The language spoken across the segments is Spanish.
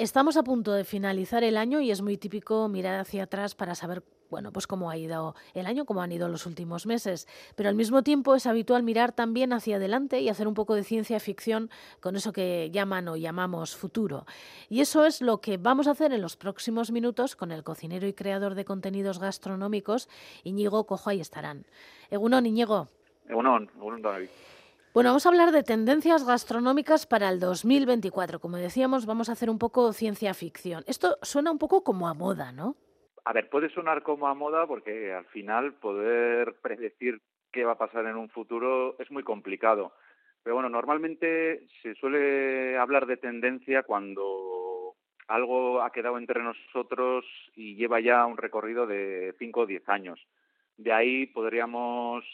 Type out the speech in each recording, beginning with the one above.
Estamos a punto de finalizar el año y es muy típico mirar hacia atrás para saber, bueno, pues cómo ha ido el año, cómo han ido los últimos meses. Pero al mismo tiempo es habitual mirar también hacia adelante y hacer un poco de ciencia ficción con eso que llaman o llamamos futuro. Y eso es lo que vamos a hacer en los próximos minutos con el cocinero y creador de contenidos gastronómicos, Iñigo Cojo, ahí estarán. Egunon, Iñigo. Egunon, Egunon David. Bueno, vamos a hablar de tendencias gastronómicas para el 2024. Como decíamos, vamos a hacer un poco ciencia ficción. Esto suena un poco como a moda, ¿no? A ver, puede sonar como a moda porque al final poder predecir qué va a pasar en un futuro es muy complicado. Pero bueno, normalmente se suele hablar de tendencia cuando algo ha quedado entre nosotros y lleva ya un recorrido de 5 o 10 años. De ahí podríamos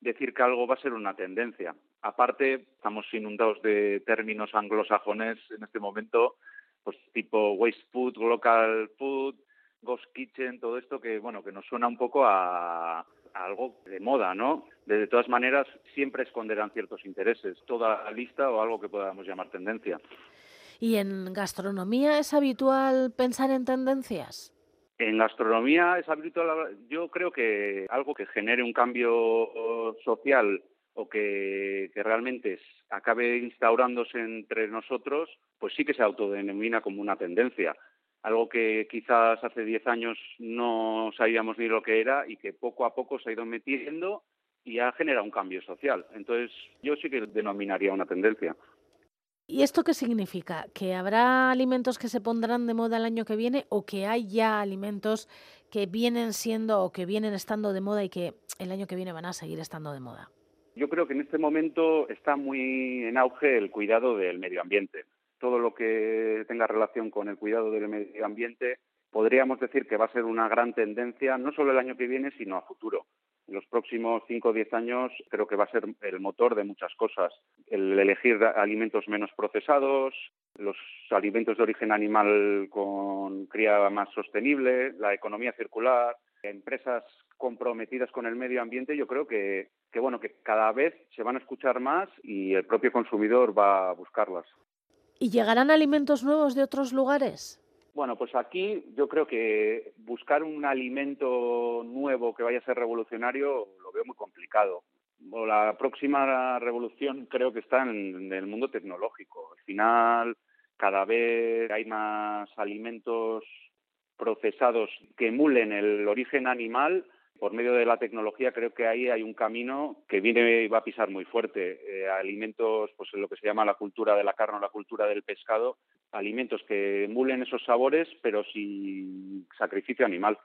decir que algo va a ser una tendencia. Aparte, estamos inundados de términos anglosajones en este momento, pues tipo waste food, local food, ghost kitchen, todo esto que bueno que nos suena un poco a, algo de moda, ¿no? De, todas maneras, siempre esconderán ciertos intereses, toda lista o algo que podamos llamar tendencia. ¿Y en gastronomía es habitual pensar en tendencias? En gastronomía es habitual, yo creo que algo que genere un cambio social o que, realmente acabe instaurándose entre nosotros, pues sí que se autodenomina como una tendencia. Algo que quizás hace 10 años no sabíamos ni lo que era y que poco a poco se ha ido metiendo y ha generado un cambio social. Entonces, yo sí que denominaría una tendencia. ¿Y esto qué significa? ¿Que habrá alimentos que se pondrán de moda el año que viene o que hay ya alimentos que vienen siendo o que vienen estando de moda y que el año que viene van a seguir estando de moda? Yo creo que en este momento está muy en auge el cuidado del medio ambiente. Todo lo que tenga relación con el cuidado del medio ambiente podríamos decir que va a ser una gran tendencia, no solo el año que viene, sino a futuro. En los próximos 5 o 10 años creo que va a ser el motor de muchas cosas. El elegir alimentos menos procesados, los alimentos de origen animal con cría más sostenible, la economía circular, empresas comprometidas con el medio ambiente, yo creo que, que bueno, que cada vez se van a escuchar más y el propio consumidor va a buscarlas. ¿Y llegarán alimentos nuevos de otros lugares? Bueno, pues aquí yo creo que buscar un alimento nuevo que vaya a ser revolucionario lo veo muy complicado. La próxima revolución creo que está en el mundo tecnológico. Al final, cada vez hay más alimentos procesados que emulen el origen animal por medio de la tecnología creo que ahí hay un camino que viene y va a pisar muy fuerte. Eh, alimentos, pues lo que se llama la cultura de la carne o la cultura del pescado, alimentos que emulen esos sabores, pero sin sacrificio animal.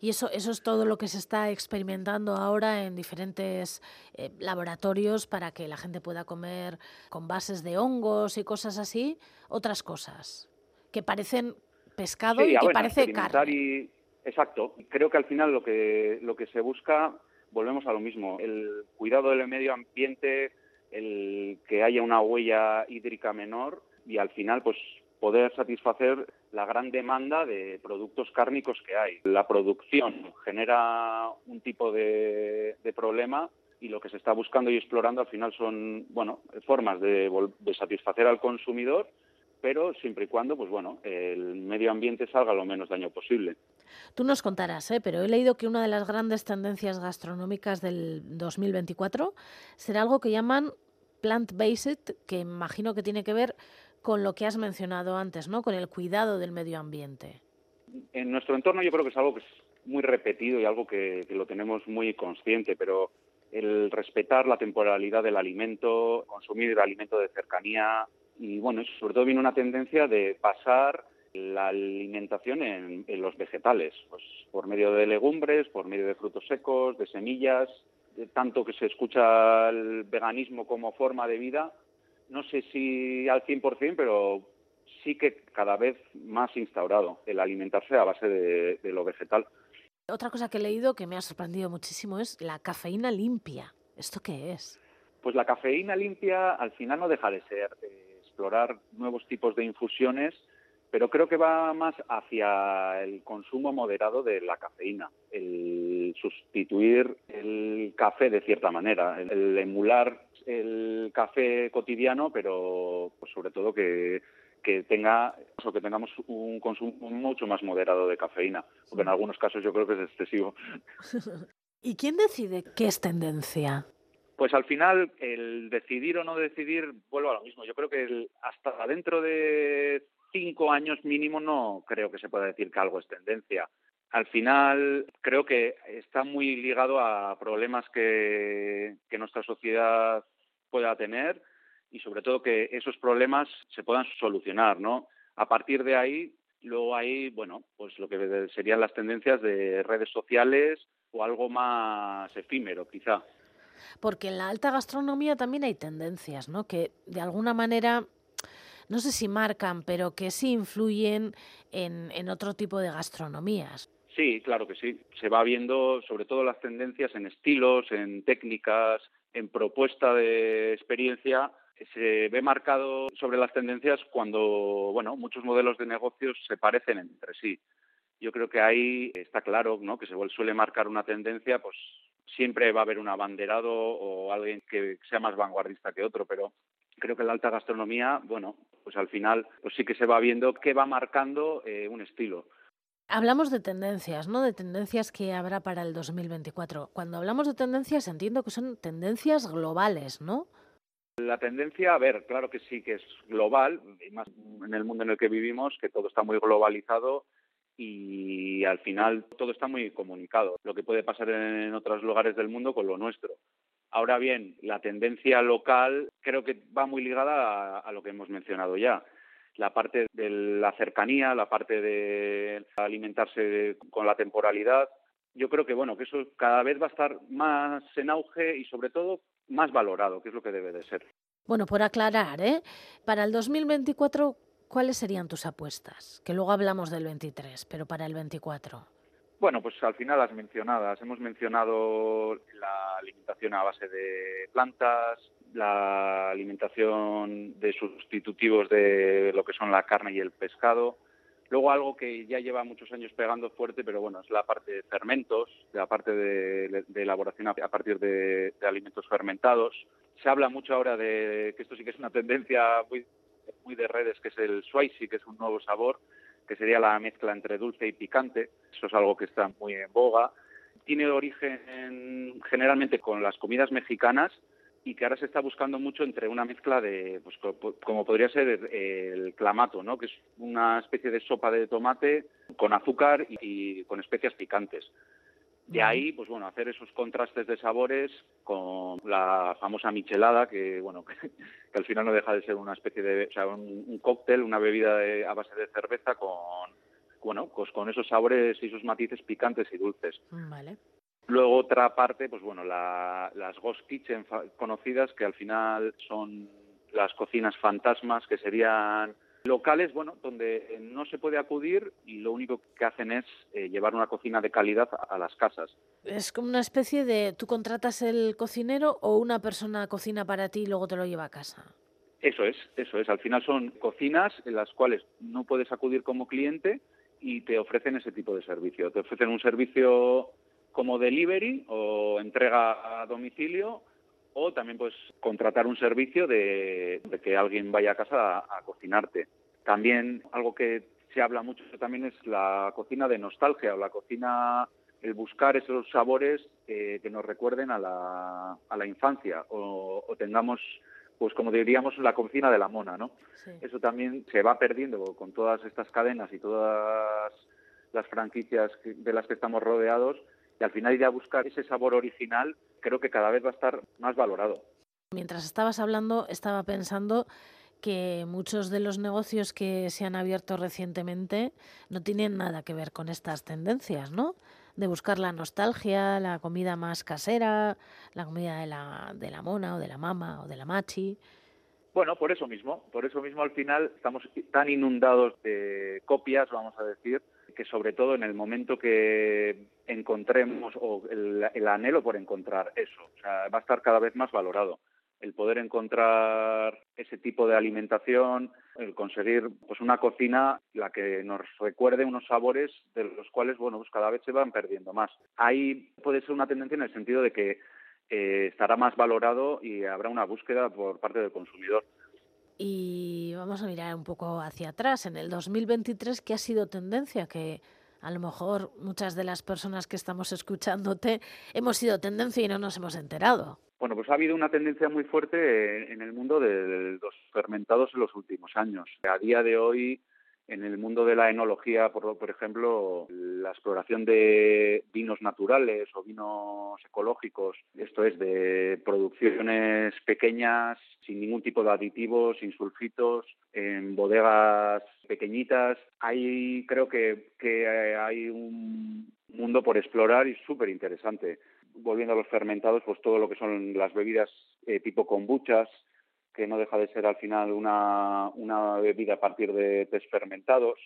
Y eso, eso es todo lo que se está experimentando ahora en diferentes eh, laboratorios para que la gente pueda comer con bases de hongos y cosas así, otras cosas que parecen pescado y que parece carne. exacto. Creo que al final lo que, lo que se busca, volvemos a lo mismo, el cuidado del medio ambiente, el que haya una huella hídrica menor y al final pues poder satisfacer la gran demanda de productos cárnicos que hay. La producción genera un tipo de, problema y lo que se está buscando y explorando al final son bueno formas de, de satisfacer al consumidor pero siempre y cuando, pues bueno, el medio ambiente salga lo menos daño posible. Tú nos contarás, ¿eh? pero he leído que una de las grandes tendencias gastronómicas del 2024 será algo que llaman plant-based, que imagino que tiene que ver con lo que has mencionado antes, ¿no? Con el cuidado del medio ambiente. En nuestro entorno yo creo que es algo que es muy repetido y algo que, que lo tenemos muy consciente, pero el respetar la temporalidad del alimento, consumir alimento de cercanía, y bueno, sobre todo viene una tendencia de pasar la alimentación en, los vegetales, pues por medio de legumbres, por medio de frutos secos, de semillas, tanto que se escucha el veganismo como forma de vida, no sé si al 100%, pero sí que cada vez más instaurado el alimentarse a base de, de lo vegetal. Otra cosa que he leído que me ha sorprendido muchísimo es la cafeína limpia. ¿Esto qué es? Pues la cafeína limpia al final no deja de ser eh, explorar nuevos tipos de infusiones, pero creo que va más hacia el consumo moderado de la cafeína, el sustituir el café de cierta manera, el emular el café cotidiano, pero pues sobre todo que, que tenga o que tengamos un consumo mucho más moderado de cafeína, porque en algunos casos yo creo que es excesivo. ¿Y quién decide qué es tendencia? Pues al final, el decidir o no decidir, vuelvo a lo mismo. Yo creo que hasta dentro de cinco años mínimo no creo que se pueda decir que algo es tendencia. Al final, creo que está muy ligado a problemas que, que nuestra sociedad pueda tener y sobre todo que esos problemas se puedan solucionar, ¿no? A partir de ahí, luego hay, bueno, pues lo que serían las tendencias de redes sociales o algo más efímero, quizá. Porque en la alta gastronomía también hay tendencias, ¿no? Que de alguna manera, no sé si marcan, pero que sí influyen en, en otro tipo de gastronomías. Sí, claro que sí. Se va viendo sobre todo las tendencias en estilos, en técnicas, en propuesta de experiencia se ve marcado sobre las tendencias cuando, bueno, muchos modelos de negocios se parecen entre sí. Yo creo que ahí está claro, ¿no? Que se suele marcar una tendencia, pues siempre va a haber un abanderado o alguien que sea más vanguardista que otro, pero creo que la alta gastronomía, bueno, pues al final, pues sí que se va viendo que va marcando eh, un estilo. Hablamos de tendencias, ¿no? De tendencias que habrá para el 2024. Cuando hablamos de tendencias entiendo que son tendencias globales, ¿no? La tendencia, a ver, claro que sí que es global, y más en el mundo en el que vivimos, que todo está muy globalizado y al final todo está muy comunicado, lo que puede pasar en otros lugares del mundo con lo nuestro. Ahora bien, la tendencia local creo que va muy ligada a, a lo que hemos mencionado ya. La parte de la cercanía, la parte de alimentarse con la temporalidad, yo creo que bueno que eso cada vez va a estar más en auge y sobre todo más valorado, que es lo que debe de ser. Bueno, por aclarar, ¿eh? Para el 2024, ¿cuáles serían tus apuestas? Que luego hablamos del 23, pero para el 24. Bueno, pues al final las mencionadas. Hemos mencionado la alimentación a base de plantas, la alimentación de sustitutivos de lo que son la carne y el pescado, Luego algo que ya lleva muchos años pegando fuerte, pero bueno, es la parte de fermentos, la parte de, elaboración a, partir de, alimentos fermentados. Se habla mucho ahora de que esto sí que es una tendencia muy, muy de redes, que es el swaisi, que es un nuevo sabor, que sería la mezcla entre dulce y picante. Eso es algo que está muy en boga. Tiene origen generalmente con las comidas mexicanas, y que ahora se está buscando mucho entre una mezcla de, pues como podría ser el clamato, ¿no? que es una especie de sopa de tomate con azúcar y, con especias picantes. De ahí, pues bueno, hacer esos contrastes de sabores con la famosa michelada, que bueno, que, al final no deja de ser una especie de, o sea, un, cóctel, una bebida a base de cerveza con, bueno, pues con esos sabores y esos matices picantes y dulces. Vale. Luego otra parte, pues bueno, las ghost kitchen conocidas, que al final son las cocinas fantasmas, que serían locales, bueno, donde no se puede acudir y lo único que hacen es eh, llevar una cocina de calidad a, las casas. Es como una especie de, tú contratas el cocinero o una persona cocina para ti y luego te lo lleva a casa. Eso es, eso es. Al final son cocinas en las cuales no puedes acudir como cliente y te ofrecen ese tipo de servicio. Te ofrecen un servicio como delivery o entrega a domicilio o también pues contratar un servicio de, que alguien vaya a casa a, cocinarte. También algo que se habla mucho también es la cocina de nostalgia o la cocina, el buscar esos sabores que nos recuerden a la, a la infancia o, tengamos pues como diríamos la cocina de la mona, ¿no? Eso también se va perdiendo con todas estas cadenas y todas las franquicias de las que estamos rodeados y al final ir a buscar ese sabor original creo que cada vez va a estar más valorado. Mientras estabas hablando, estaba pensando que muchos de los negocios que se han abierto recientemente no tienen nada que ver con estas tendencias, ¿no? De buscar la nostalgia, la comida más casera, la comida de la, de la mona o de la mama o de la machi. Bueno, por eso mismo, por eso mismo al final estamos tan inundados de copias, vamos a decir, que sobre todo en el momento que encontremos o el, anhelo por encontrar eso, va a estar cada vez más valorado. El poder encontrar ese tipo de alimentación, el conseguir pues una cocina la que nos recuerde unos sabores de los cuales bueno pues cada vez se van perdiendo más. Ahí puede ser una tendencia en el sentido de que eh, estará más valorado y habrá una búsqueda por parte del consumidor. Y vamos a mirar un poco hacia atrás. En el 2023, ¿qué ha sido tendencia? Que a lo mejor muchas de las personas que estamos escuchándote hemos sido tendencia y no nos hemos enterado. Bueno, pues ha habido una tendencia muy fuerte en el mundo de los fermentados en los últimos años. A día de hoy en el mundo de la enología, por, por, ejemplo, la exploración de vinos naturales o vinos ecológicos, esto es de producciones pequeñas, sin ningún tipo de aditivos, sin sulfitos, en bodegas pequeñitas. Ahí creo que, que hay un mundo por explorar y súper interesante. Volviendo a los fermentados, pues todo lo que son las bebidas eh, tipo kombuchas, que no deja de ser al final una, una bebida a partir de test fermentados,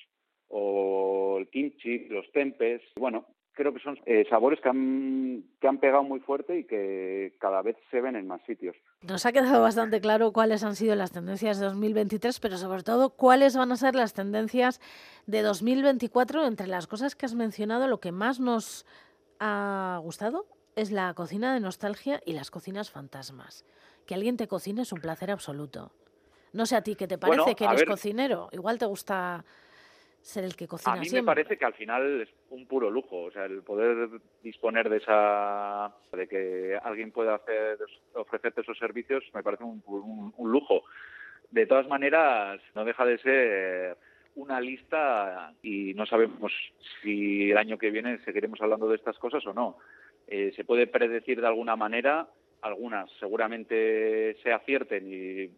o el kimchi, los tempes. Bueno, creo que son eh, sabores que han, que han pegado muy fuerte y que cada vez se ven en más sitios. Nos ha quedado bastante claro cuáles han sido las tendencias de 2023, pero sobre todo cuáles van a ser las tendencias de 2024. Entre las cosas que has mencionado, lo que más nos ha gustado es la cocina de nostalgia y las cocinas fantasmas que alguien te cocine es un placer absoluto. No sé a ti qué te parece que eres cocinero. Igual te gusta ser el que cocina. A mí me parece que al final es un puro lujo, o sea, el poder disponer de esa, de que alguien pueda hacer, ofrecerte esos servicios, me parece un, un lujo. De todas maneras, no deja de ser una lista y no sabemos si el año que viene seguiremos hablando de estas cosas o no. Eh, se puede predecir de alguna manera algunas seguramente se acierten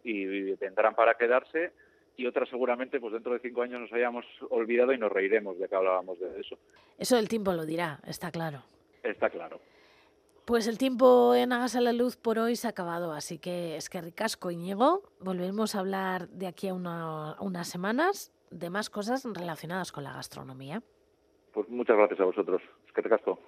y, vendrán para quedarse y otras seguramente pues dentro de cinco años nos hayamos olvidado y nos reiremos de que hablábamos de eso. Eso el tiempo lo dirá, está claro. Está claro. Pues el tiempo en Hagas a la Luz por hoy se ha acabado, así que es que ricasco, Íñigo. Volveremos a hablar de aquí a unas semanas de más cosas relacionadas con la gastronomía. Pues muchas gracias a vosotros. Es que ricasco.